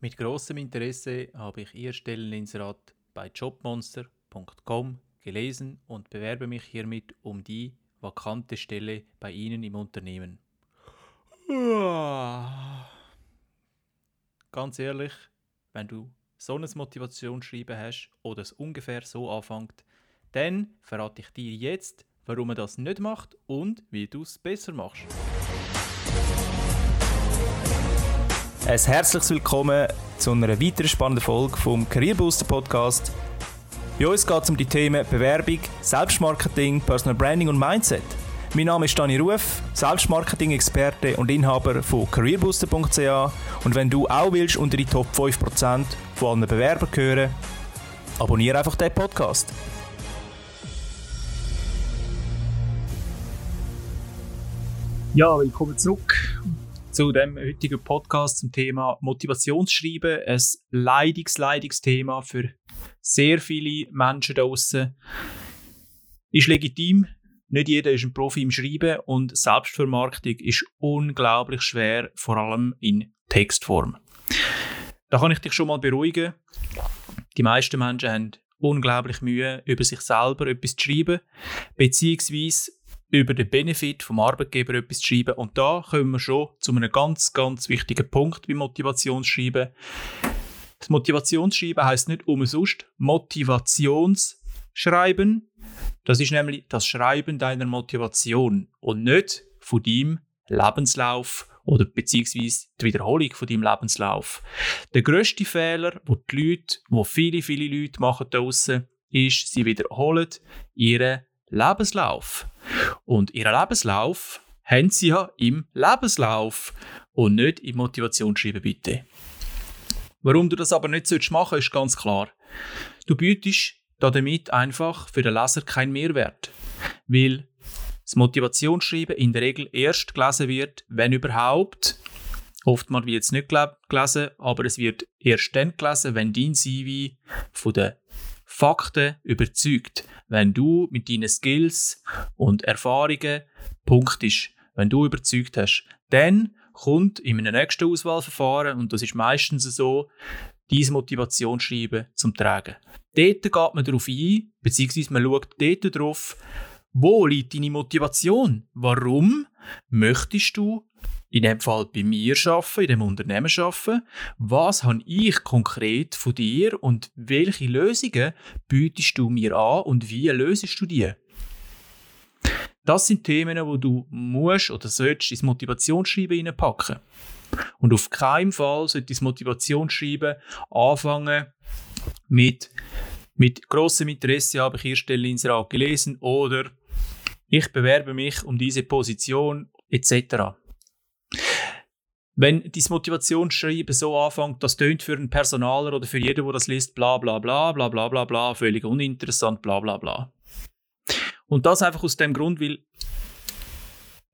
Mit großem Interesse habe ich Ihr Stelleninserat bei jobmonster.com gelesen und bewerbe mich hiermit um die vakante Stelle bei Ihnen im Unternehmen. Ganz ehrlich, wenn du so ein Motivationsschreiben hast oder es ungefähr so anfängt, dann verrate ich dir jetzt, warum man das nicht macht und wie du es besser machst. Ein herzliches Willkommen zu einer weiteren spannenden Folge vom Career Booster Podcast. Bei uns geht es um die Themen Bewerbung, Selbstmarketing, Personal Branding und Mindset. Mein Name ist Dani Ruf, Selbstmarketing-Experte und Inhaber von careerbooster.ch und wenn du auch willst unter die Top 5% von allen Bewerbern gehören, abonniere einfach den Podcast. Ja, willkommen zurück zu dem heutigen Podcast zum Thema Motivationsschreiben. Ein leidiges, leidiges Thema für sehr viele Menschen da draußen. Ist legitim. Nicht jeder ist ein Profi im Schreiben und Selbstvermarktung ist unglaublich schwer, vor allem in Textform. Da kann ich dich schon mal beruhigen. Die meisten Menschen haben unglaublich Mühe, über sich selber etwas zu schreiben, beziehungsweise über den Benefit vom Arbeitgeber etwas zu schreiben. Und da kommen wir schon zu einem ganz, ganz wichtigen Punkt beim Motivationsschreiben. Das Motivationsschreiben heißt nicht umsonst Motivationsschreiben. Das ist nämlich das Schreiben deiner Motivation und nicht von deinem Lebenslauf oder beziehungsweise die Wiederholung von deinem Lebenslauf. Der grösste Fehler, wo die Leute, wo viele, viele Leute machen draussen, ist, sie wiederholen ihren Lebenslauf. Und ihren Lebenslauf haben sie ja im Lebenslauf und nicht im Motivationsschreiben, bitte. Warum du das aber nicht machen solltest, ist ganz klar. Du bietest damit einfach für den Leser keinen Mehrwert. Weil das Motivationsschreiben in der Regel erst gelesen wird, wenn überhaupt. Oftmals wird es nicht gelesen, aber es wird erst dann gelesen, wenn dein CV von den Fakten überzeugt, wenn du mit deinen Skills und Erfahrungen punktest, wenn du überzeugt hast. Dann kommt in einem nächsten Auswahlverfahren, und das ist meistens so, diese Motivationsschreiben zum Tragen. Dort geht man darauf ein, beziehungsweise man schaut dort darauf, wo liegt deine Motivation? Warum möchtest du in dem Fall bei mir arbeiten, in dem Unternehmen arbeiten. Was habe ich konkret von dir und welche Lösungen bietest du mir an und wie löst du die? Das sind Themen, wo du musst oder sollst ins Motivationsschreiben hineinpacken. Und auf keinen Fall sollte das Motivationsschreiben anfangen mit mit großem Interesse habe ich hier Stelleninserat gelesen oder ich bewerbe mich um diese Position etc. Wenn dein Motivationsschreiben so anfängt, das tönt für einen Personaler oder für jeden, der das liest, bla bla bla bla bla bla bla, völlig uninteressant, bla bla bla. Und das einfach aus dem Grund, weil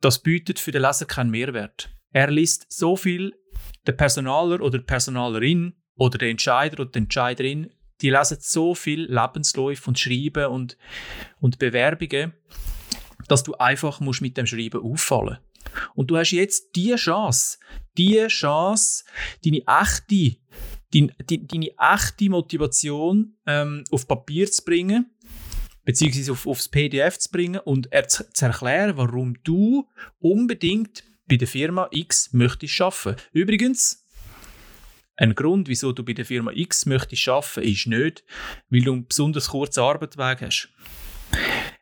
das bietet für den Leser keinen Mehrwert. Er liest so viel, der Personaler oder die Personalerin oder der Entscheider oder die Entscheiderin, die lesen so viel Lebensläufe und Schreiben und, und Bewerbungen, dass du einfach musst mit dem Schreiben auffallen musst. Und du hast jetzt die Chance, die Chance, deine echte, deine, deine echte Motivation ähm, auf Papier zu bringen, beziehungsweise auf, aufs PDF zu bringen und er zu, erklären, warum du unbedingt bei der Firma X möchtest arbeiten. Übrigens, ein Grund, wieso du bei der Firma X möchtest arbeiten, ist nicht, weil du einen besonders kurzen Arbeitsweg hast.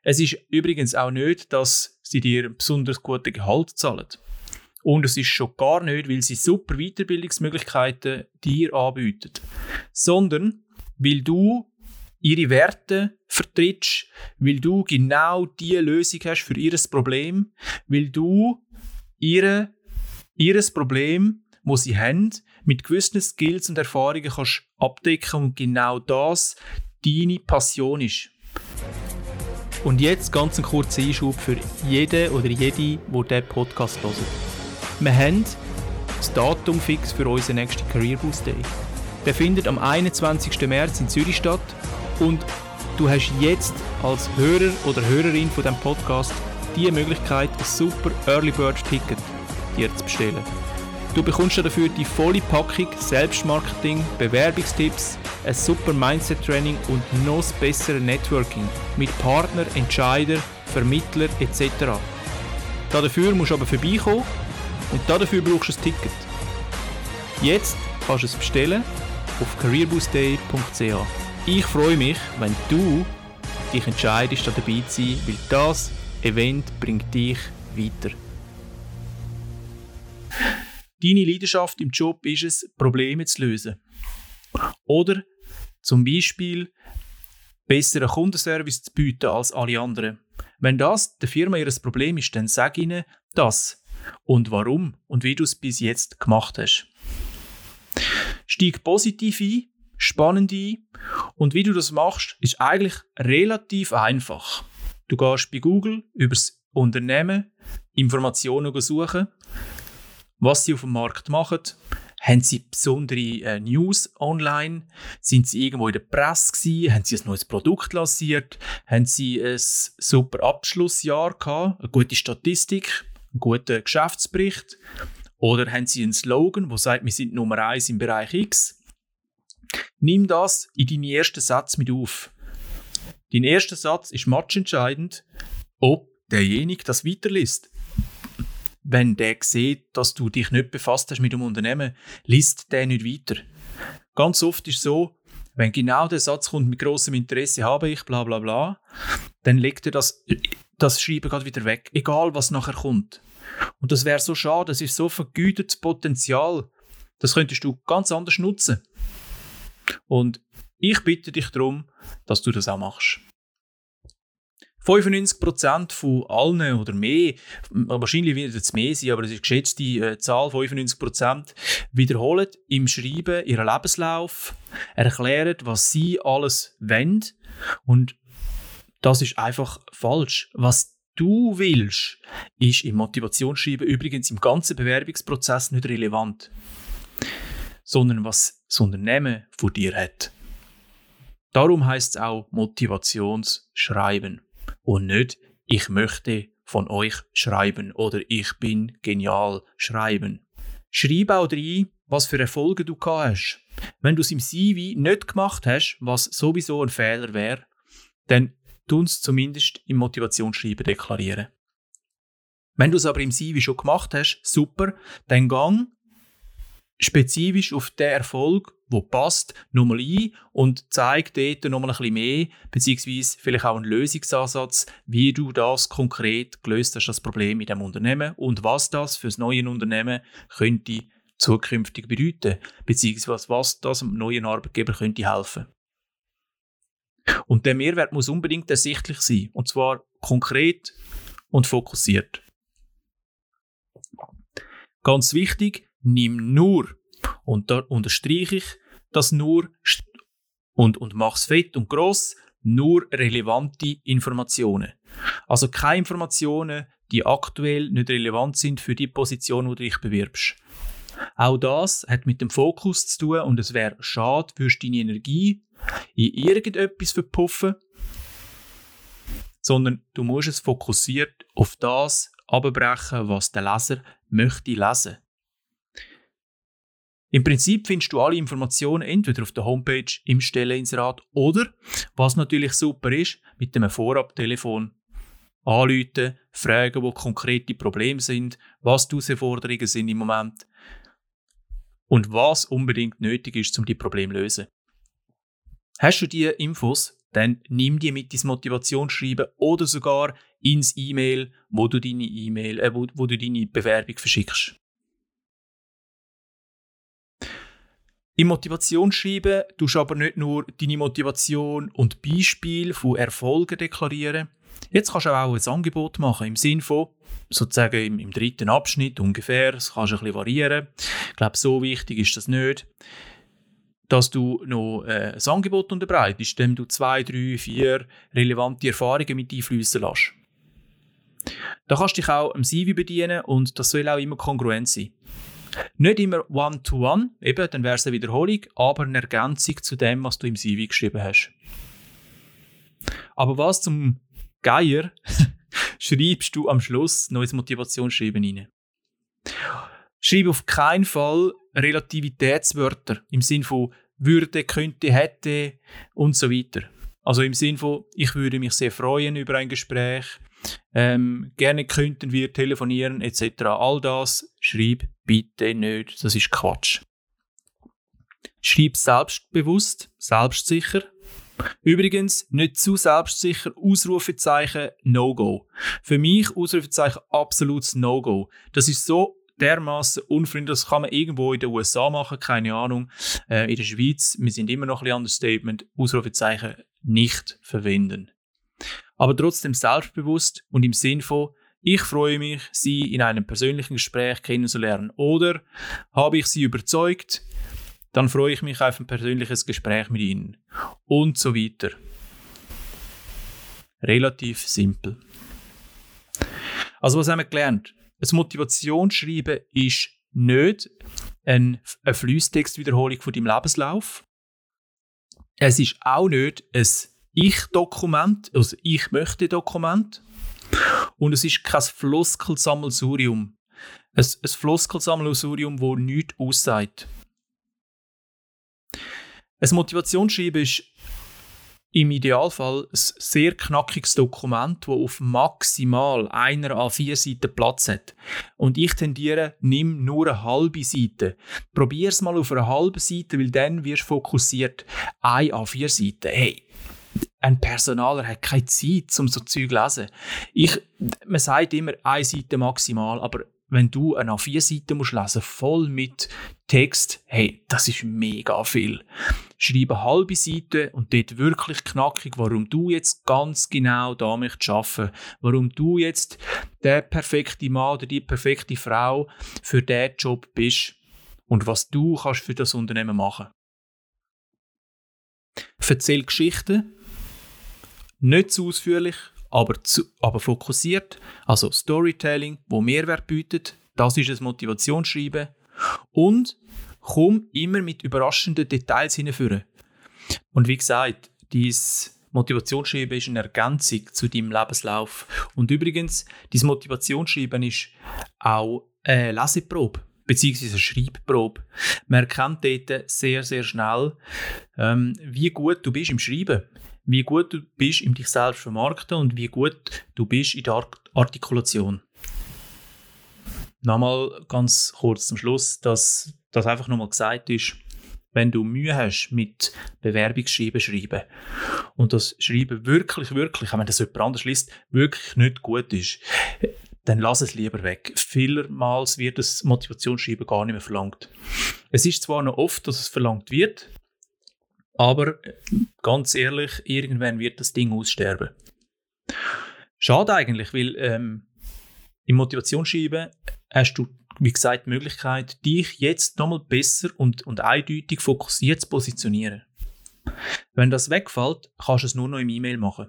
Es ist übrigens auch nicht, dass sie dir ein besonders gutes Gehalt zahlen. Und es ist schon gar nicht, weil sie super Weiterbildungsmöglichkeiten dir anbieten, sondern weil du ihre Werte vertrittst, weil du genau die Lösung hast für ihr Problem, weil du ihre, ihres Problem, wo sie haben, mit gewissen Skills und Erfahrungen kannst abdecken und genau das deine Passion ist. Und jetzt ganz ein kurzer Einschub für jeden oder jede, der diesen Podcast hört. Wir haben das Datum fix für unseren nächsten Career Boost Day. Der findet am 21. März in Zürich statt und du hast jetzt als Hörer oder Hörerin von diesem Podcast die Möglichkeit, ein super Early Bird Ticket dir zu bestellen. Du bekommst dafür die volle Packung Selbstmarketing, Bewerbungstipps, ein super Mindset-Training und noch das bessere Networking mit Partner, Entscheider, Vermittler etc. Dafür musst du aber vorbeikommen und dafür brauchst du ein Ticket. Jetzt kannst du es bestellen auf careerboostday.ch. Ich freue mich, wenn du dich entscheidest, dabei zu sein, weil das Event bringt dich weiter. Deine Leidenschaft im Job ist es, Probleme zu lösen. Oder zum Beispiel besseren Kundenservice zu bieten als alle anderen. Wenn das der Firma ihr Problem ist, dann sag ihnen das und warum und wie du es bis jetzt gemacht hast. Steig positiv ein, spannend ein und wie du das machst, ist eigentlich relativ einfach. Du gehst bei Google übers Unternehmen Informationen suchen, was sie auf dem Markt machen. Haben sie besondere äh, News online? Sind sie irgendwo in der Presse gewesen? Haben sie ein neues Produkt lanciert? Haben sie ein super Abschlussjahr gehabt? Eine gute Statistik? Einen guten Geschäftsbericht? Oder haben sie einen Slogan, wo sagt, wir sind Nummer eins im Bereich X? Nimm das in deinen ersten Satz mit auf. Dein erster Satz ist matchentscheidend, ob derjenige das weiterliest wenn der sieht, dass du dich nicht befasst hast mit dem Unternehmen, liest der nicht weiter. Ganz oft ist so, wenn genau der Satz kommt, mit großem Interesse habe ich, bla bla bla, dann legt er das, das Schreiben gerade wieder weg, egal was nachher kommt. Und das wäre so schade, das ist so vergütetes Potenzial, das könntest du ganz anders nutzen. Und ich bitte dich darum, dass du das auch machst. 95% von allen oder mehr, wahrscheinlich wird es mehr sein, aber es ist geschätzte äh, Zahl, 95% wiederholen im Schreiben ihren Lebenslauf, erklären, was sie alles wollen und das ist einfach falsch. Was du willst, ist im Motivationsschreiben übrigens im ganzen Bewerbungsprozess nicht relevant, sondern was das Unternehmen von dir hat. Darum heißt es auch Motivationsschreiben und nicht ich möchte von euch schreiben oder ich bin genial schreiben. Schreib auch rein, was für Erfolge du gehabt hast. Wenn du es im CV nicht gemacht hast, was sowieso ein Fehler wäre, dann tun es zumindest im Motivationsschreiben deklarieren. Wenn du es aber im CV schon gemacht hast, super, dann gang spezifisch auf den Erfolg, wo passt, nochmal ein und zeig dort nochmal ein bisschen mehr, beziehungsweise vielleicht auch einen Lösungsansatz, wie du das konkret gelöst hast, das Problem in dem Unternehmen und was das für das neue Unternehmen könnte zukünftig bedeuten, beziehungsweise was das dem neuen Arbeitgeber könnte helfen. Und der Mehrwert muss unbedingt ersichtlich sein, und zwar konkret und fokussiert. Ganz wichtig, nimm nur, und da unterstreiche ich das nur und, und mach's fett und gross, nur relevante Informationen. Also keine Informationen, die aktuell nicht relevant sind für die Position, wo du dich bewirbst. Auch das hat mit dem Fokus zu tun und es wäre schade, würdest deine Energie in irgendetwas verpuffen, sondern du musst es fokussiert auf das abbrechen, was der Leser möchte lesen. Im Prinzip findest du alle Informationen entweder auf der Homepage im Stelleninserat oder, was natürlich super ist, mit einem Vorabtelefon anrufen, fragen, wo konkrete Probleme sind, was die Herausforderungen sind im Moment und was unbedingt nötig ist, um die Probleme zu lösen. Hast du diese Infos, dann nimm die mit ins Motivationsschreiben oder sogar ins E-Mail, wo äh, wo, wo du deine Bewerbung verschickst. Im Motivationsschreiben tust du aber nicht nur deine Motivation und Beispiele von Erfolgen deklarieren. Jetzt kannst du auch ein Angebot machen im Sinne von, sozusagen im, im dritten Abschnitt ungefähr, das kannst du ein bisschen variieren. Ich glaube, so wichtig ist das nicht, dass du noch äh, ein Angebot unterbreitest, indem du zwei, drei, vier relevante Erfahrungen mit einfließen lässt. Da kannst du dich auch am CV bedienen und das soll auch immer kongruent sein. Nicht immer One-to-One, -one, eben, dann wäre es eine Wiederholung, aber eine Ergänzung zu dem, was du im CV geschrieben hast. Aber was zum Geier schreibst du am Schluss neues Motivationsschreiben rein? Schreibe auf keinen Fall Relativitätswörter im Sinn von würde, könnte, hätte und so weiter. Also im Sinn von, ich würde mich sehr freuen über ein Gespräch, ähm, gerne könnten wir telefonieren etc. All das schreib bitte nicht, das ist Quatsch. Schreib selbstbewusst, selbstsicher. Übrigens, nicht zu selbstsicher, Ausrufezeichen No-Go. Für mich Ausrufezeichen absolutes No-Go. Das ist so dermaßen unfreundlich, das kann man irgendwo in den USA machen, keine Ahnung. Äh, in der Schweiz, wir sind immer noch ein bisschen Understatement, Ausrufezeichen nicht verwenden. Aber trotzdem selbstbewusst und im Sinn von, ich freue mich, Sie in einem persönlichen Gespräch kennenzulernen. Oder habe ich Sie überzeugt, dann freue ich mich auf ein persönliches Gespräch mit Ihnen. Und so weiter. Relativ simpel. Also was haben wir gelernt? Ein Motivationsschreiben ist nicht eine, Fließtextwiederholung von deinem Lebenslauf. Es ist auch nicht ein Ich-Dokument, also Ich möchte Dokument. Und es ist kein Floskelsammelsurium. Ein, ein Floskelsammelsurium, das nichts aussagt. Ein Motivationsschreiben ist im Idealfall ein sehr knackiges Dokument, das auf maximal einer A4 Seite Platz hat. Und ich tendiere, nimm nur eine halbe Seite. Probier es mal auf einer halben Seite, weil dann wirst du fokussiert. Eine A4 Seite. Hey, ein Personaler hat keine Zeit, um so Zeug zu lesen. Ich, man sagt immer eine Seite maximal, aber wenn du eine A4 Seite musst lesen, voll mit Text, hey, das ist mega viel. Schreibe halbe Seite und dort wirklich knackig, warum du jetzt ganz genau da möchtest arbeiten, warum du jetzt der perfekte Mann oder die perfekte Frau für diesen Job bist und was du kannst für das Unternehmen machen. Erzähl Geschichten, nicht zu ausführlich, aber, zu, aber fokussiert. Also Storytelling, wo Mehrwert bietet, das ist ein Motivationsschreiben. Und komm immer mit überraschenden Details hinführen. Und wie gesagt, dieses Motivationsschreiben ist eine Ergänzung zu deinem Lebenslauf. Und übrigens, dieses Motivationsschreiben ist auch eine Leseprobe beziehungsweise eine Schreibprobe. Man erkennt dort sehr, sehr schnell, ähm, wie gut du bist im Schreiben wie gut du bist im dich selbst vermarkten und wie gut du bist in der Artikulation. Nochmal ganz kurz zum Schluss, dass das einfach nochmal gesagt ist, wenn du Mühe hast mit Bewerbungsschreiben schreiben und das Schreiben wirklich, wirklich, wenn das jemand anders liest, wirklich nicht gut ist, dann lass es lieber weg. Vielmals wird das Motivationsschreiben gar nicht mehr verlangt. Es ist zwar noch oft, dass es verlangt wird, aber ganz ehrlich, irgendwann wird das Ding aussterben. Schade eigentlich, weil ähm, im Motivationsschreiben hast du, wie gesagt, die Möglichkeit, dich jetzt nochmal besser und, und eindeutig fokussiert zu positionieren. Wenn das wegfällt, kannst du es nur noch im E-Mail machen.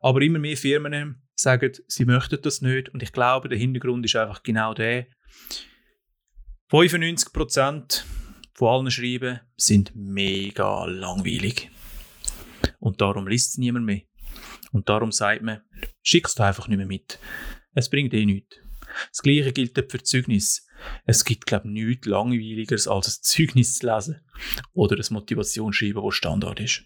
Aber immer mehr Firmen sagen, sie möchten das nicht und ich glaube, der Hintergrund ist einfach genau der. 95% von allen Schreiben sind mega langweilig. Und darum liest es niemand mehr. Und darum sagt man, schickst du einfach nicht mehr mit. Es bringt eh nichts. Das Gleiche gilt für Zeugnis. Es gibt, glaube ich, nichts langweiligeres als ein Zeugnis zu lesen oder ein Motivationsschreiben, das Standard ist.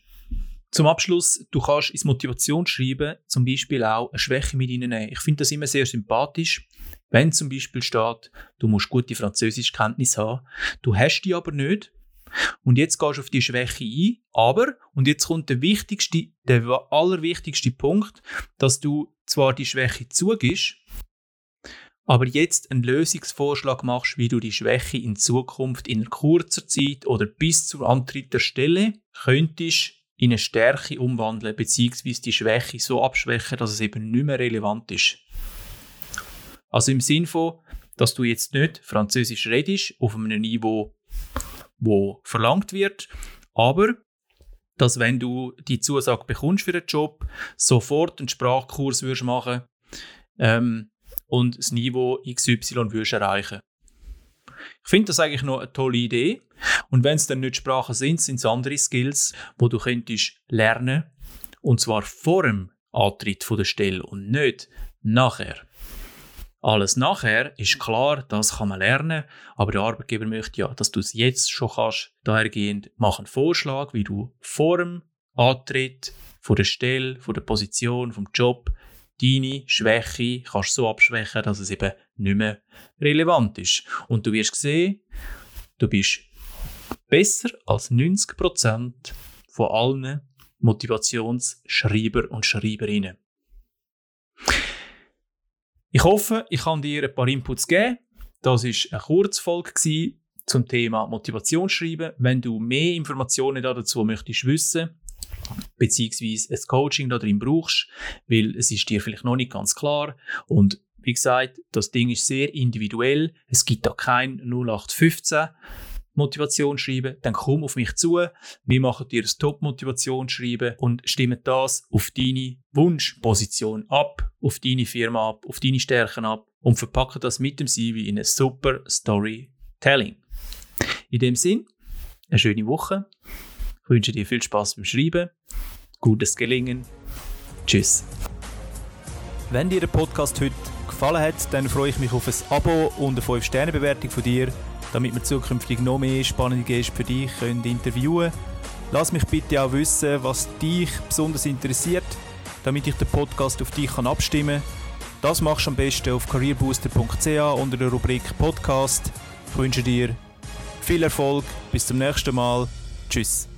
Zum Abschluss, du kannst ins Motivationsschreiben zum Beispiel auch eine Schwäche mit reinnehmen. Ich finde das immer sehr sympathisch. Wenn zum Beispiel steht, du musst gute Französischkenntnis haben, du hast die aber nicht, und jetzt gehst du auf die Schwäche ein, aber, und jetzt kommt der wichtigste, der allerwichtigste Punkt, dass du zwar die Schwäche zugibst, aber jetzt einen Lösungsvorschlag machst, wie du die Schwäche in Zukunft in kurzer Zeit oder bis zur Antritt der Stelle könntest in eine Stärke umwandeln, beziehungsweise die Schwäche so abschwächen, dass es eben nicht mehr relevant ist. Also im Sinn von, dass du jetzt nicht Französisch redest auf einem Niveau, wo verlangt wird, aber dass wenn du die Zusage bekommst für den Job, sofort einen Sprachkurs würdest machen ähm, und das Niveau XY würdest erreichen. Ich finde das eigentlich noch eine tolle Idee. Und wenn es dann nicht Sprachen sind, sind es andere Skills, wo du könntest lernen und zwar vor dem Antritt von der Stelle und nicht nachher. Alles nachher ist klar, das kann man lernen, aber der Arbeitgeber möchte ja, dass du es jetzt schon kannst. Dahergehend mach einen Vorschlag, wie du vor dem Antritt von der Stelle, von der Position, vom Job deine Schwäche kannst so abschwächen, dass es eben nicht mehr relevant ist. Und du wirst sehen, du bist besser als 90% von allen Motivationsschreiber und Schreiberinnen. Ich hoffe, ich kann dir ein paar Inputs geben. Das ist eine Kurzfolge zum Thema Motivationsschreiben. Wenn du mehr Informationen dazu möchtest wissen, beziehungsweise ein Coaching da drin brauchst, weil es ist dir vielleicht noch nicht ganz klar und wie gesagt, das Ding ist sehr individuell. Es gibt da kein 0815 Motivationsschreiben, dann komm auf mich zu. Wir machen dir das Top-Motivationsschreiben und stimmen das auf deine Wunschposition ab, auf deine Firma ab, auf deine Stärken ab und verpacken das mit dem CV in ein super Storytelling. In dem Sinn, eine schöne Woche. Ich wünsche dir viel Spaß beim Schreiben, gutes Gelingen. Tschüss. Wenn dir der Podcast heute gefallen hat, dann freue ich mich auf ein Abo und eine 5-Sterne-Bewertung von dir damit wir zukünftig noch mehr spannende Gäste für dich können interviewen können. Lass mich bitte auch wissen, was dich besonders interessiert, damit ich den Podcast auf dich kann abstimmen kann. Das machst du am besten auf careerbooster.ch unter der Rubrik Podcast. Ich wünsche dir viel Erfolg, bis zum nächsten Mal. Tschüss.